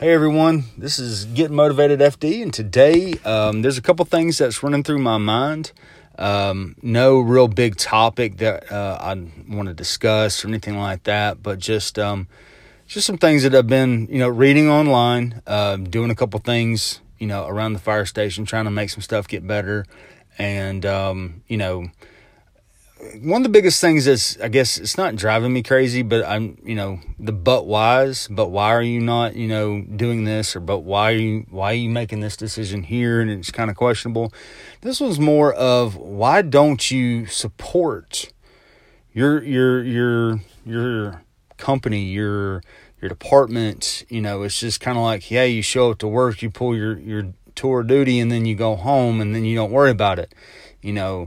Hey everyone, this is Get Motivated FD, and today um, there's a couple things that's running through my mind. Um, no real big topic that uh, I want to discuss or anything like that, but just um, just some things that I've been you know reading online, uh, doing a couple things you know around the fire station, trying to make some stuff get better, and um, you know one of the biggest things is I guess it's not driving me crazy, but I'm you know the but whys. But why are you not you know doing this or but why are you why are you making this decision here? And it's kind of questionable. This was more of why don't you support your your your your company your your department? You know, it's just kind of like yeah, you show up to work, you pull your your tour duty, and then you go home, and then you don't worry about it. You know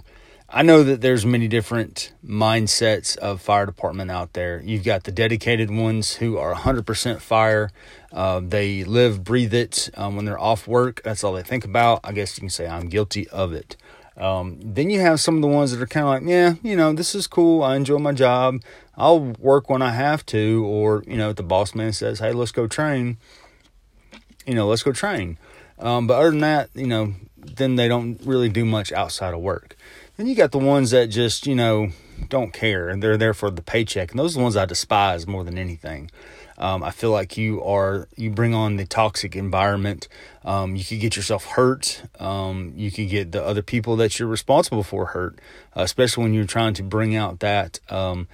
I know that there's many different mindsets of fire department out there. You've got the dedicated ones who are 100% fire. Uh, they live, breathe it. Um, when they're off work, that's all they think about. I guess you can say I'm guilty of it. Um, then you have some of the ones that are kind of like, yeah, you know, this is cool. I enjoy my job. I'll work when I have to. Or, you know, the boss man says, hey, let's go train, you know, let's go train. Um, but other than that, you know, then they don't really do much outside of work. Then you got the ones that just, you know, don't care and they're there for the paycheck. And those are the ones I despise more than anything. Um, I feel like you are you bring on the toxic environment. Um, you could get yourself hurt. Um, you could get the other people that you're responsible for hurt, uh, especially when you're trying to bring out that um,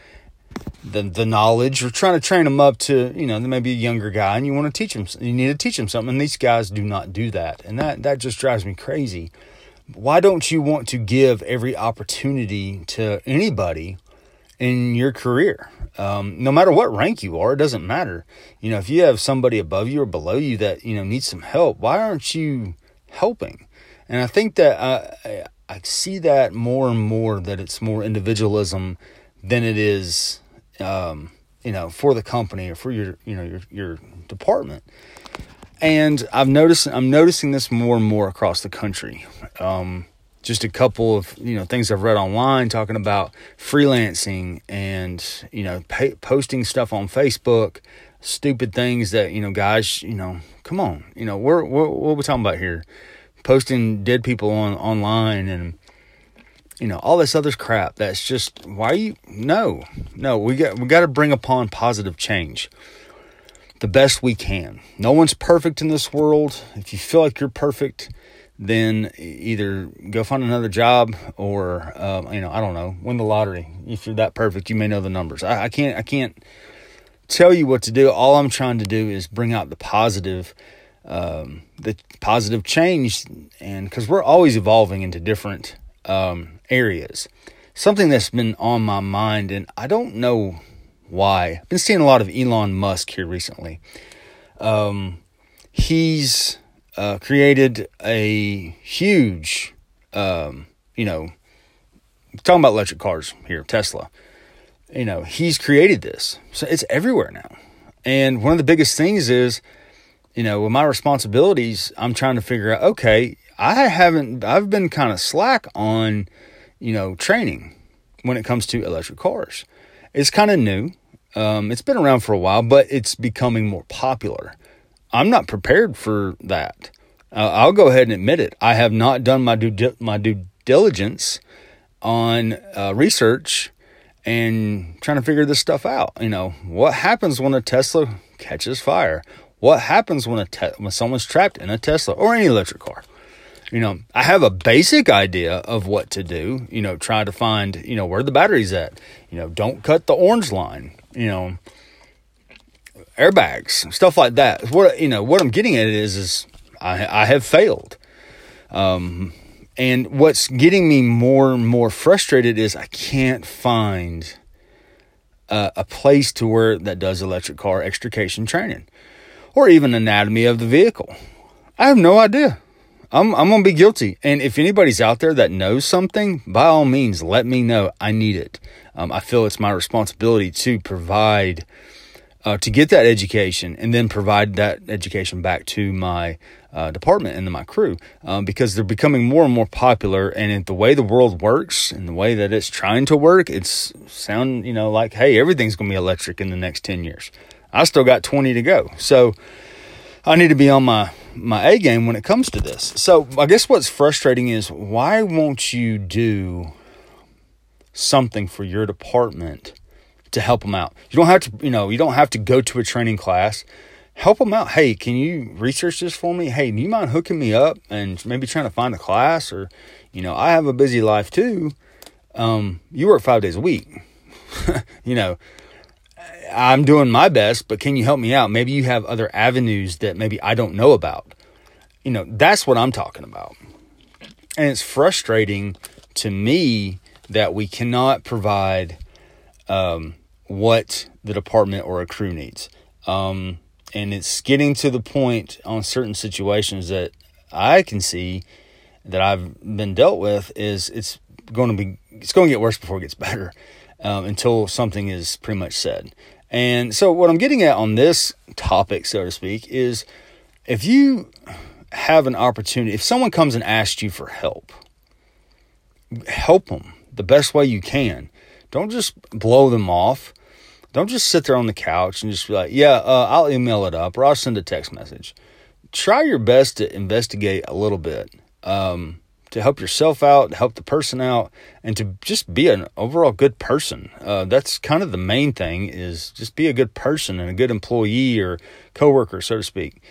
the the knowledge. You're trying to train them up to you know they may be a younger guy and you want to teach them. You need to teach them something. And these guys do not do that, and that that just drives me crazy why don't you want to give every opportunity to anybody in your career? Um, no matter what rank you are, it doesn't matter. You know, if you have somebody above you or below you that, you know, needs some help, why aren't you helping? And I think that I, I see that more and more that it's more individualism than it is, um, you know, for the company or for your, you know, your, your department. And I've noticed I'm noticing this more and more across the country. Um, just a couple of you know things I've read online talking about freelancing and you know pay, posting stuff on Facebook, stupid things that you know guys you know come on you know we're, we're what are we talking about here, posting dead people on online and you know all this other crap that's just why you no no we got we got to bring upon positive change the best we can. No one's perfect in this world. If you feel like you're perfect, then either go find another job or um, you know I don't know win the lottery. If you're that perfect, you may know the numbers. I, I can't I can't tell you what to do. All I'm trying to do is bring out the positive, um, the positive change, and because we're always evolving into different um, areas. Something that's been on my mind, and I don't know why. I've been seeing a lot of Elon Musk here recently. Um, he's uh, created a huge, um, you know, talking about electric cars here, Tesla. You know, he's created this, so it's everywhere now. And one of the biggest things is, you know, with my responsibilities, I'm trying to figure out. Okay, I haven't. I've been kind of slack on, you know, training when it comes to electric cars. It's kind of new. Um, it's been around for a while, but it's becoming more popular. I'm not prepared for that. Uh, I'll go ahead and admit it. I have not done my due di- my due diligence on uh, research and trying to figure this stuff out. You know, what happens when a Tesla catches fire? What happens when a te- when someone's trapped in a Tesla or any electric car? You know, I have a basic idea of what to do, you know, try to find, you know, where the battery's at. You know, don't cut the orange line, you know, airbags, stuff like that. What, you know, what I'm getting at is, is I, I have failed. Um, and what's getting me more and more frustrated is I can't find a, a place to where that does electric car extrication training or even anatomy of the vehicle. I have no idea. I'm I'm gonna be guilty. And if anybody's out there that knows something, by all means, let me know. I need it. Um, I feel it's my responsibility to provide, uh, to get that education, and then provide that education back to my uh, department and to my crew, um, because they're becoming more and more popular. And the way the world works, and the way that it's trying to work, it's sound you know like, hey, everything's gonna be electric in the next ten years. I still got twenty to go, so I need to be on my my A game when it comes to this. So I guess what's frustrating is why won't you do something for your department to help them out? You don't have to, you know, you don't have to go to a training class. Help them out. Hey, can you research this for me? Hey, do you mind hooking me up and maybe trying to find a class or, you know, I have a busy life too. Um, you work five days a week. you know, I'm doing my best, but can you help me out? Maybe you have other avenues that maybe I don't know about. You know, that's what I'm talking about. And it's frustrating to me that we cannot provide um, what the department or a crew needs. Um, and it's getting to the point on certain situations that I can see that I've been dealt with is it's going to be it's going to get worse before it gets better um, until something is pretty much said. And so, what I'm getting at on this topic, so to speak, is if you have an opportunity, if someone comes and asks you for help, help them the best way you can. Don't just blow them off. Don't just sit there on the couch and just be like, yeah, uh, I'll email it up or I'll send a text message. Try your best to investigate a little bit. Um, to help yourself out, help the person out, and to just be an overall good person. Uh, that's kind of the main thing is just be a good person and a good employee or coworker, so to speak.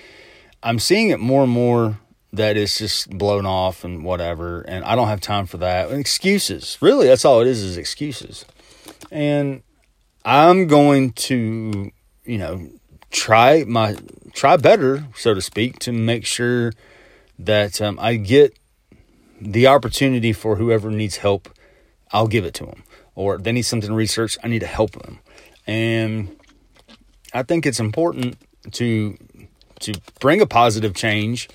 I'm seeing it more and more that it's just blown off and whatever, and I don't have time for that. And excuses, really, that's all it is is excuses. And I'm going to, you know, try my try better, so to speak, to make sure that um, I get the opportunity for whoever needs help, I'll give it to them. Or they need something to research, I need to help them. And I think it's important to to bring a positive change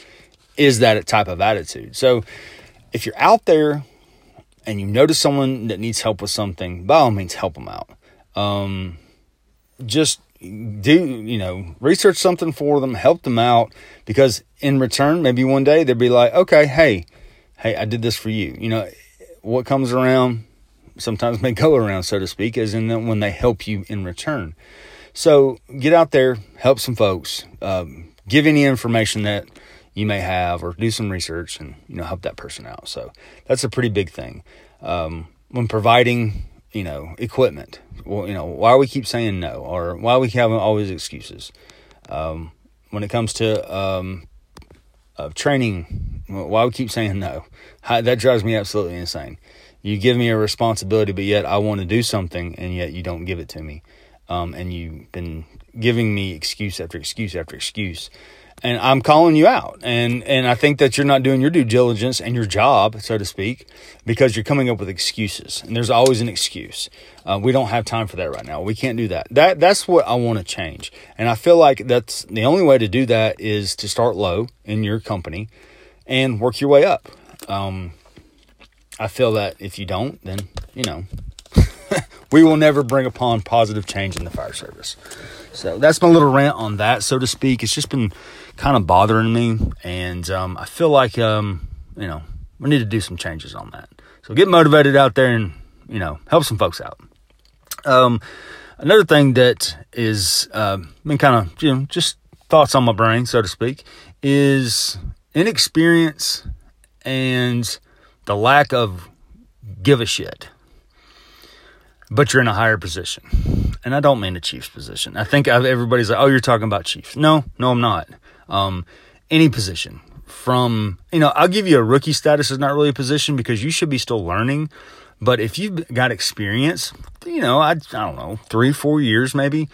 is that type of attitude. So if you're out there and you notice someone that needs help with something, by all means help them out. Um, just do you know research something for them help them out because in return maybe one day they'll be like okay hey hey, I did this for you. You know, what comes around sometimes may go around, so to speak, as in when they help you in return. So get out there, help some folks, um, give any information that you may have, or do some research and you know help that person out. So that's a pretty big thing um, when providing you know equipment. Well, you know why we keep saying no, or why we have always excuses. Um, when it comes to um, of training. Why we keep saying no? That drives me absolutely insane. You give me a responsibility, but yet I want to do something, and yet you don't give it to me. Um, and you've been giving me excuse after excuse after excuse and I'm calling you out. And and I think that you're not doing your due diligence and your job, so to speak, because you're coming up with excuses. And there's always an excuse. Uh, we don't have time for that right now. We can't do that. That that's what I want to change. And I feel like that's the only way to do that is to start low in your company and work your way up. Um, I feel that if you don't, then you know we will never bring upon positive change in the fire service. So that's my little rant on that, so to speak. It's just been kind of bothering me, and um, I feel like um, you know we need to do some changes on that. So get motivated out there and you know help some folks out. Um, another thing that is uh, been kind of you know just thoughts on my brain, so to speak, is inexperience and the lack of give a shit but you're in a higher position. And I don't mean the Chiefs position. I think everybody's like, oh, you're talking about Chiefs. No, no, I'm not. Um, any position from, you know, I'll give you a rookie status is not really a position because you should be still learning. But if you've got experience, you know, I, I don't know, three, four years maybe,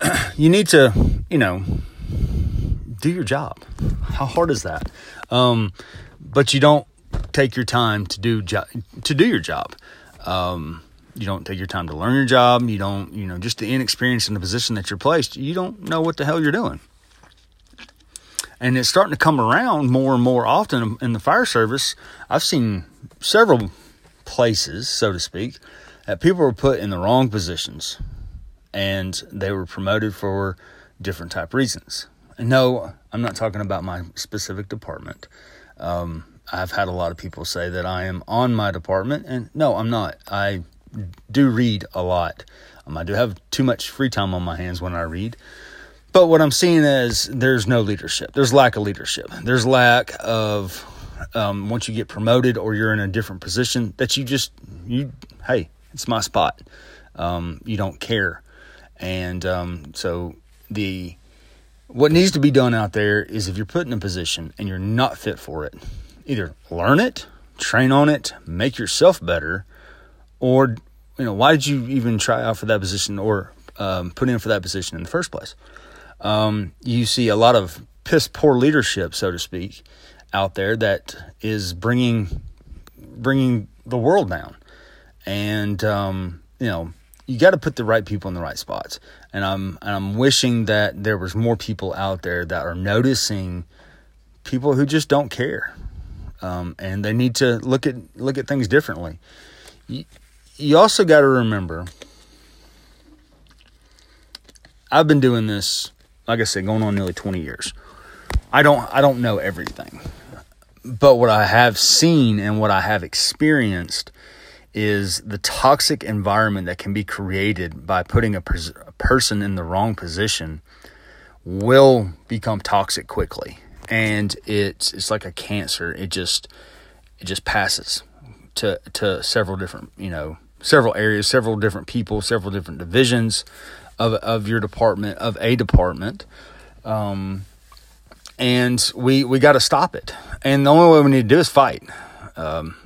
you need to, you know, do your job. How hard is that? Um, but you don't take your time to do jo- to do your job. Um, you don't take your time to learn your job. You don't, you know, just the inexperience in the position that you're placed, you don't know what the hell you're doing. And it's starting to come around more and more often in the fire service. I've seen several places, so to speak, that people were put in the wrong positions and they were promoted for different type reasons. And no, I'm not talking about my specific department. Um, I've had a lot of people say that I am on my department, and no, I'm not. I do read a lot. Um, I do have too much free time on my hands when I read, but what I'm seeing is there's no leadership. There's lack of leadership. There's lack of um, once you get promoted or you're in a different position that you just you hey it's my spot. Um, you don't care, and um, so the what needs to be done out there is if you're put in a position and you're not fit for it, either learn it, train on it, make yourself better, or you know why did you even try out for that position or um, put in for that position in the first place? Um, you see a lot of piss poor leadership, so to speak, out there that is bringing bringing the world down, and um, you know you got to put the right people in the right spots. And I'm and I'm wishing that there was more people out there that are noticing people who just don't care, um, and they need to look at look at things differently. You also got to remember, I've been doing this, like I said, going on nearly 20 years. I don't I don't know everything, but what I have seen and what I have experienced is the toxic environment that can be created by putting a, pers- a person in the wrong position will become toxic quickly and it's it's like a cancer it just it just passes to to several different you know several areas several different people several different divisions of of your department of a department um, and we we got to stop it and the only way we need to do is fight um,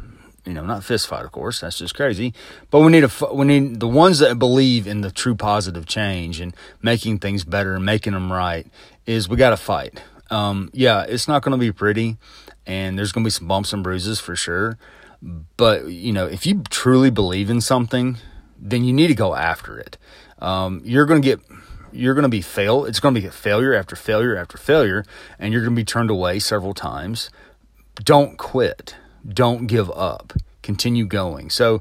you know, not fist fight, of course. That's just crazy. But we need a we need the ones that believe in the true positive change and making things better and making them right. Is we got to fight. Um, yeah, it's not going to be pretty, and there's going to be some bumps and bruises for sure. But you know, if you truly believe in something, then you need to go after it. Um, you're going to get you're going to be fail. It's going to be failure after failure after failure, and you're going to be turned away several times. Don't quit don't give up. Continue going. So,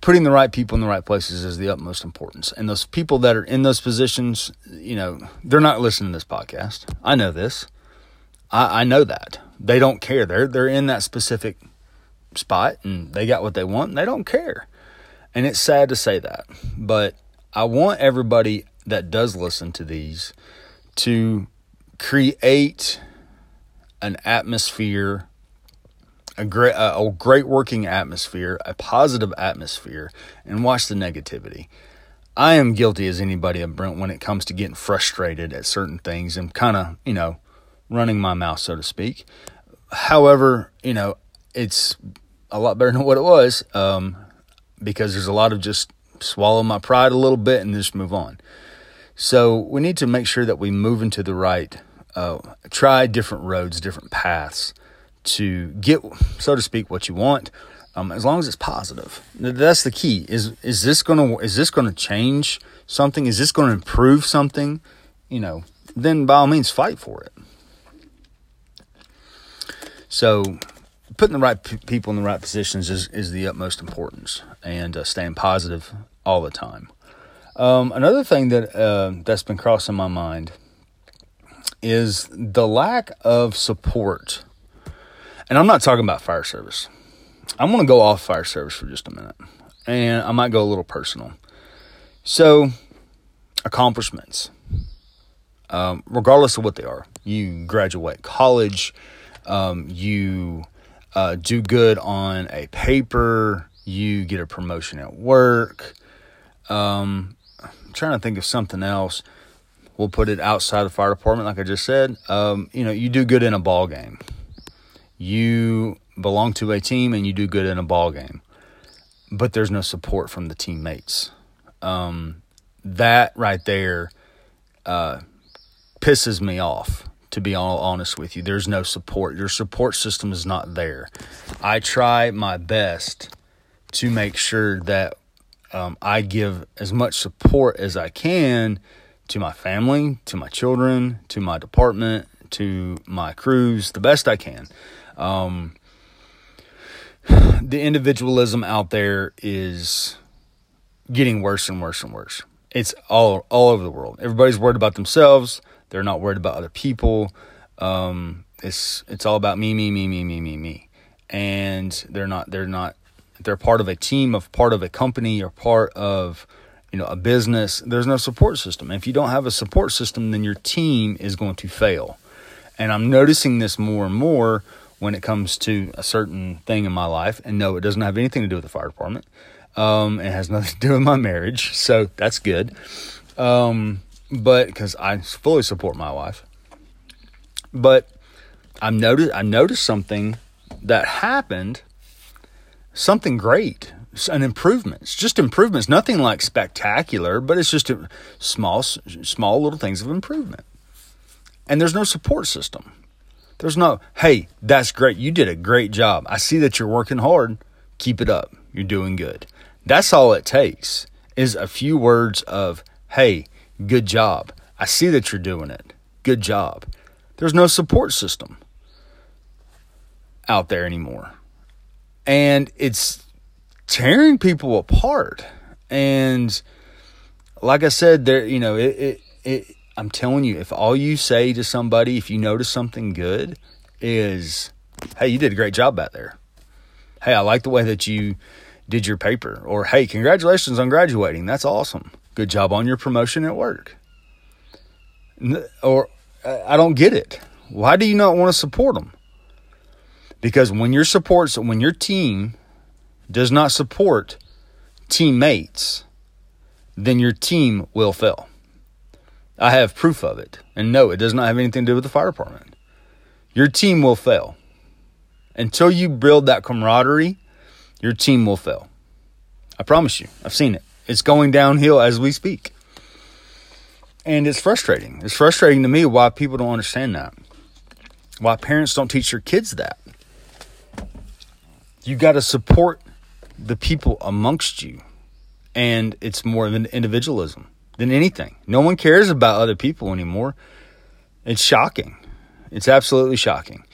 putting the right people in the right places is the utmost importance. And those people that are in those positions, you know, they're not listening to this podcast. I know this. I, I know that. They don't care. They're they're in that specific spot and they got what they want and they don't care. And it's sad to say that. But I want everybody that does listen to these to create an atmosphere a great a great working atmosphere, a positive atmosphere, and watch the negativity. I am guilty as anybody of Brent when it comes to getting frustrated at certain things and kind of, you know, running my mouth, so to speak. However, you know, it's a lot better than what it was um, because there's a lot of just swallow my pride a little bit and just move on. So we need to make sure that we move into the right, uh, try different roads, different paths to get, so to speak, what you want, um, as long as it's positive. That's the key. Is is this gonna is this gonna change something? Is this gonna improve something? You know, then by all means fight for it. So, putting the right p- people in the right positions is is the utmost importance, and uh, staying positive all the time. Um, another thing that uh, that's been crossing my mind is the lack of support and I'm not talking about fire service. I'm going to go off fire service for just a minute. And I might go a little personal. So, accomplishments, um, regardless of what they are, you graduate college, um, you uh, do good on a paper, you get a promotion at work. Um, I'm trying to think of something else. We'll put it outside the fire department, like I just said. Um, you know, you do good in a ball game you belong to a team and you do good in a ball game, but there's no support from the teammates. Um, that right there uh, pisses me off. To be all honest with you, there's no support. Your support system is not there. I try my best to make sure that um, I give as much support as I can to my family, to my children, to my department, to my crews, the best I can. Um, the individualism out there is getting worse and worse and worse. It's all all over the world. Everybody's worried about themselves. They're not worried about other people. Um, it's it's all about me, me, me, me, me, me, me, and they're not they're not they're part of a team, of part of a company, or part of you know, a business, there's no support system. If you don't have a support system, then your team is going to fail. And I'm noticing this more and more when it comes to a certain thing in my life. And no, it doesn't have anything to do with the fire department. Um, it has nothing to do with my marriage. So that's good. Um, but because I fully support my wife. But I noticed I noticed something that happened, something great, an improvement. It's just improvements, nothing like spectacular, but it's just small, small little things of improvement. And there's no support system. There's no, hey, that's great. You did a great job. I see that you're working hard. Keep it up. You're doing good. That's all it takes is a few words of, hey, good job. I see that you're doing it. Good job. There's no support system out there anymore. And it's tearing people apart. And like I said, there, you know, it, it, it, I'm telling you, if all you say to somebody, if you notice something good, is, hey, you did a great job back there. Hey, I like the way that you did your paper. Or, hey, congratulations on graduating. That's awesome. Good job on your promotion at work. Or, uh, I don't get it. Why do you not want to support them? Because when your supports, when your team does not support teammates, then your team will fail. I have proof of it. And no, it does not have anything to do with the fire department. Your team will fail. Until you build that camaraderie, your team will fail. I promise you. I've seen it. It's going downhill as we speak. And it's frustrating. It's frustrating to me why people don't understand that. Why parents don't teach their kids that you got to support the people amongst you. And it's more of an individualism than anything. No one cares about other people anymore. It's shocking. It's absolutely shocking.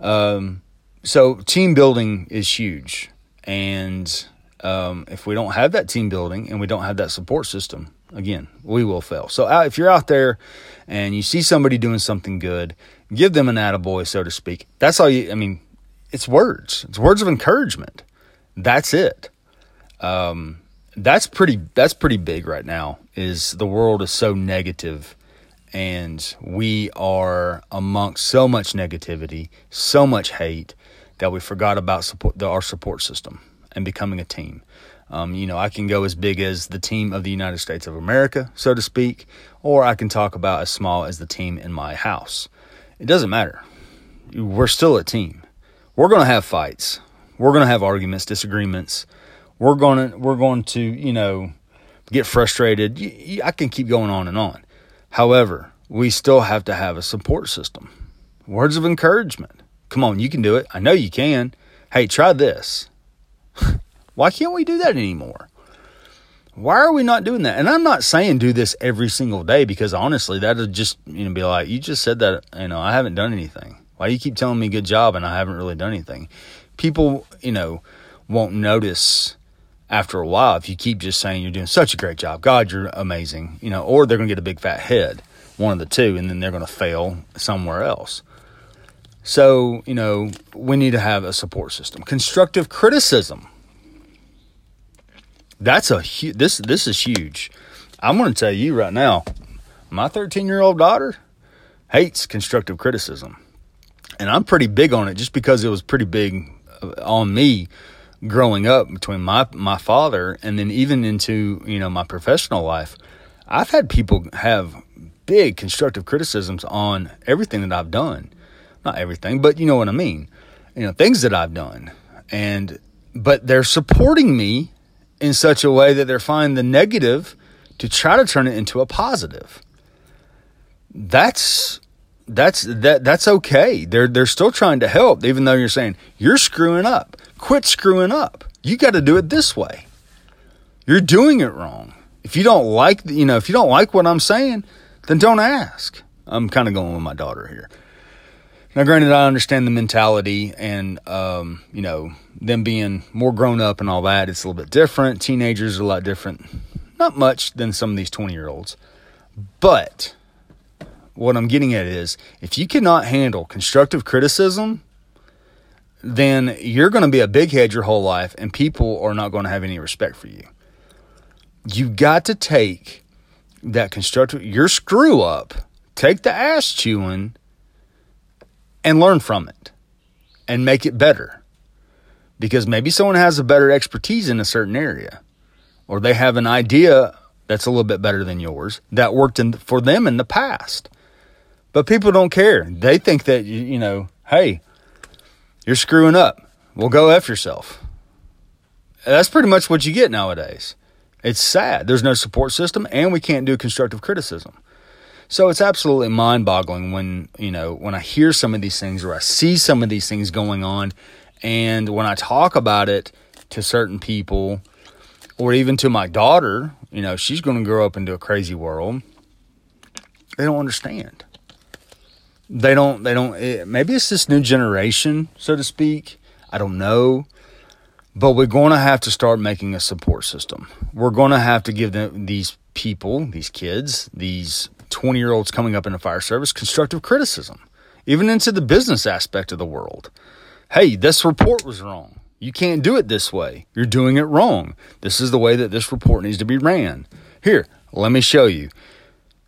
Um, so, team building is huge. And um, if we don't have that team building and we don't have that support system, again, we will fail. So, uh, if you're out there and you see somebody doing something good, give them an attaboy, so to speak. That's all you, I mean, it's words. It's words of encouragement. That's it. Um, that's pretty. That's pretty big right now. Is the world is so negative, and we are amongst so much negativity, so much hate that we forgot about support the, our support system and becoming a team. Um, you know, I can go as big as the team of the United States of America, so to speak, or I can talk about as small as the team in my house. It doesn't matter. We're still a team we're going to have fights. We're going to have arguments, disagreements. We're going to we're going to, you know, get frustrated. I can keep going on and on. However, we still have to have a support system. Words of encouragement. Come on, you can do it. I know you can. Hey, try this. Why can't we do that anymore? Why are we not doing that? And I'm not saying do this every single day because honestly, that'd just you know be like you just said that you know I haven't done anything. Why you keep telling me good job and I haven't really done anything? People, you know, won't notice after a while if you keep just saying you're doing such a great job. God, you're amazing, you know, or they're to get a big fat head, one of the two, and then they're to fail somewhere else. So, you know, we need to have a support system. Constructive criticism. That's a hu- this this is huge. I'm going to tell you right now, my 13 year old daughter hates constructive criticism and I'm pretty big on it just because it was pretty big uh, on me growing up between my my father and then even into you know my professional life. I've had people have big constructive criticisms on everything that I've done. Not everything, but you know what I mean. You know, things that I've done. And but they're supporting me in such a way that they're finding the negative to try to turn it into a positive. That's that's that that's okay. They're they're still trying to help, even though you're saying you're screwing up. Quit screwing up. You got to do it this way. You're doing it wrong. If you don't like, you know, if you don't like what I'm saying, then don't ask. I'm kind of going with my daughter here. Now, granted, I understand the mentality and, um, you know, them being more grown up and all that. It's a little bit different. Teenagers are a lot different. Not much than some of these 20 year olds. But what I'm getting at is if you cannot handle constructive criticism, then you're going to be a big head your whole life and people are not going to have any respect for you. You've got to take that constructive, your screw up, take the ass chewing, and learn from it and make it better. Because maybe someone has a better expertise in a certain area, or they have an idea that's a little bit better than yours that worked in, for them in the past. But people don't care. They think that, you know, hey, you're screwing up. Well, go F yourself. That's pretty much what you get nowadays. It's sad. There's no support system, and we can't do constructive criticism. So it's absolutely mind boggling when, you know, when I hear some of these things or I see some of these things going on. And when I talk about it to certain people or even to my daughter, you know, she's going to grow up into a crazy world. They don't understand. They don't, they don't, it, maybe it's this new generation, so to speak. I don't know. But we're going to have to start making a support system. We're going to have to give them, these people, these kids, these 20 year olds coming up in the fire service constructive criticism, even into the business aspect of the world. Hey, this report was wrong. You can't do it this way. You're doing it wrong. This is the way that this report needs to be ran. Here, let me show you.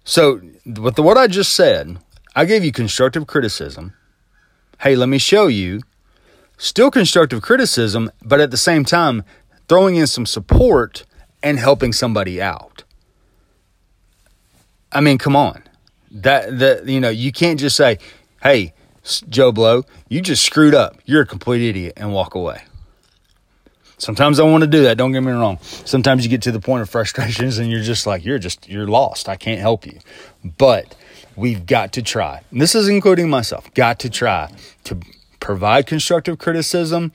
So, with the, what I just said, I gave you constructive criticism. Hey, let me show you Still constructive criticism, but at the same time, throwing in some support and helping somebody out. I mean, come on. That that you know, you can't just say, "Hey, Joe Blow, you just screwed up. You're a complete idiot," and walk away. Sometimes I want to do that. Don't get me wrong. Sometimes you get to the point of frustrations and you're just like, you're just, you're lost. I can't help you. But we've got to try. And this is including myself. Got to try to provide constructive criticism,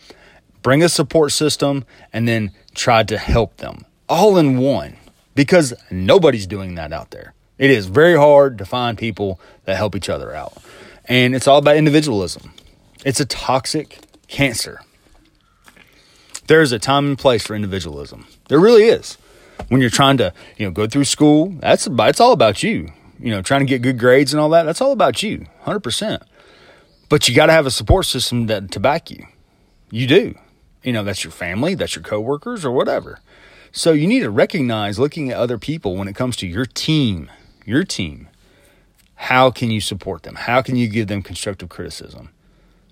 bring a support system, and then try to help them all in one because nobody's doing that out there. It is very hard to find people that help each other out. And it's all about individualism. It's a toxic cancer. There's a time and place for individualism. There really is. When you're trying to, you know, go through school, that's it's all about you. You know, trying to get good grades and all that, that's all about you. 100%. But you got to have a support system that, to back you. You do. You know, that's your family, that's your coworkers, or whatever. So you need to recognize looking at other people when it comes to your team, your team. How can you support them? How can you give them constructive criticism?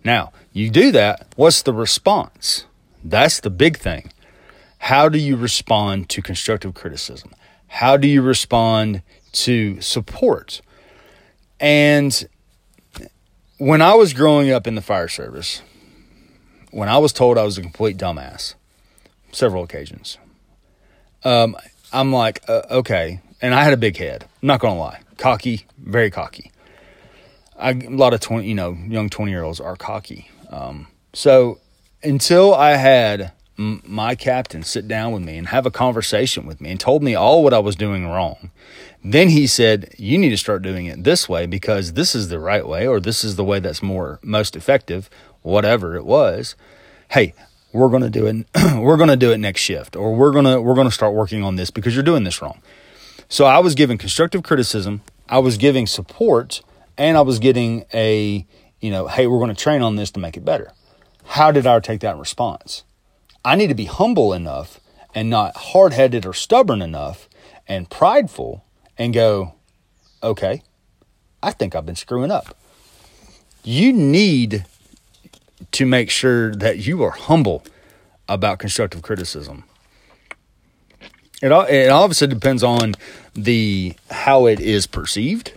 Now, you do that, what's the response? That's the big thing. How do you respond to constructive criticism? How do you respond to support? And when I was growing up in the fire service, when I was told I was a complete dumbass, several occasions, um, I'm like, uh, okay. And I had a big head. I'm not gonna lie, cocky, very cocky. I, a lot of twenty, you know, young twenty year olds are cocky. Um, so until I had m- my captain sit down with me and have a conversation with me and told me all what I was doing wrong, then he said, You need to start doing it this way because this is the right way, or this is the way that's more most effective, whatever it was. Hey, we're gonna do it we're gonna do it next shift, or we're gonna we're gonna start working on this because you're doing this wrong. So I was giving constructive criticism, I was giving support, and I was getting a, you know, hey, we're gonna train on this to make it better. How did I take that response? I need to be humble enough and not hard headed or stubborn enough and prideful and go, okay, I think I've been screwing up. You need to make sure that you are humble about constructive criticism. It, it obviously depends on the how it is perceived,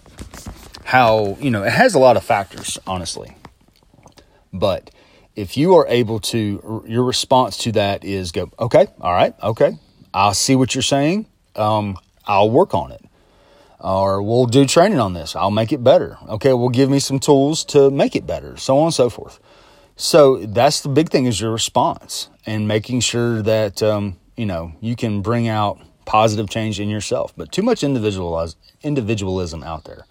how you know it has a lot of factors, honestly. But if you are able to, your response to that is go, okay, all right, okay, I'll see what you're saying. Um, I'll work on it or we'll do training on this. I'll make it better. Okay, well, give me some tools to make it better, so on and so forth. So that's the big thing is your response and making sure that um, you know you can bring out positive change in yourself. But too much individualism out there,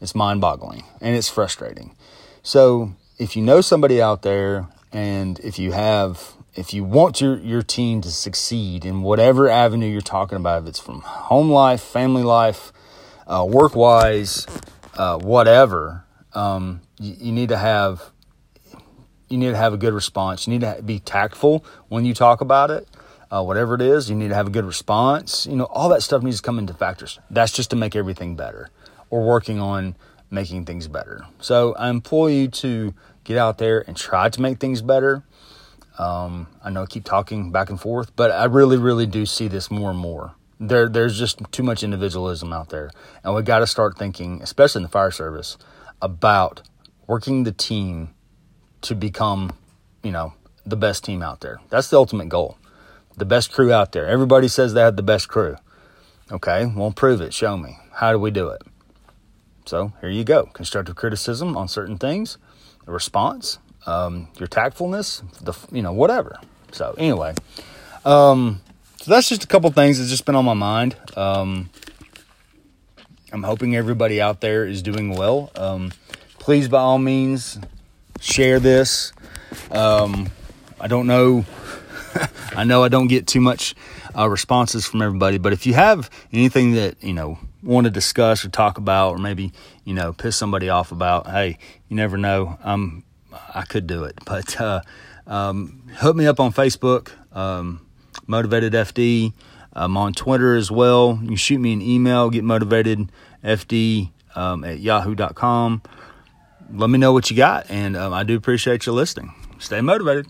it's mind-boggling and it's frustrating. So if you know somebody out there, and if you have if you want your, your team to succeed in whatever avenue you're talking about, if it's from home life, family life, uh, work wise, uh, whatever, um, you, you, need to have you need to have a good response. You need to be tactful when you talk about it. Uh, whatever it is. You need to have a good response. You know, all that stuff needs to come into factors. That's just to make everything better. We're working on making things better. So I implore you to get out there and try to make things better. Um, I know I keep talking back and forth, but I really, really do see this more and more. There, there's just too much individualism out there, and we got to start thinking, especially in the fire service, about working the team to become, you know, the best team out there. That's the ultimate goal. The best crew out there. Everybody says they have the best crew. Okay, well, prove it. Show me. How do we do it? So here you go. Constructive criticism on certain things, a response, um, your tactfulness, the you know whatever. So anyway, um, so that's just a couple things that's just been on my mind. Um, I'm hoping everybody out there is doing well. Um, please, by all means, share this. Um, I don't know. I know I don't get too much uh, responses from everybody, but if you have anything that you know want to discuss or talk about, or maybe you know piss somebody off about, hey, you never know. I'm I could do it. But uh, um, hook me up on Facebook, um, Motivated FD. I'm on Twitter as well. You shoot me an email, get motivated FD um, at yahoo.com. Let me know what you got, and um, I do appreciate you listening. Stay motivated.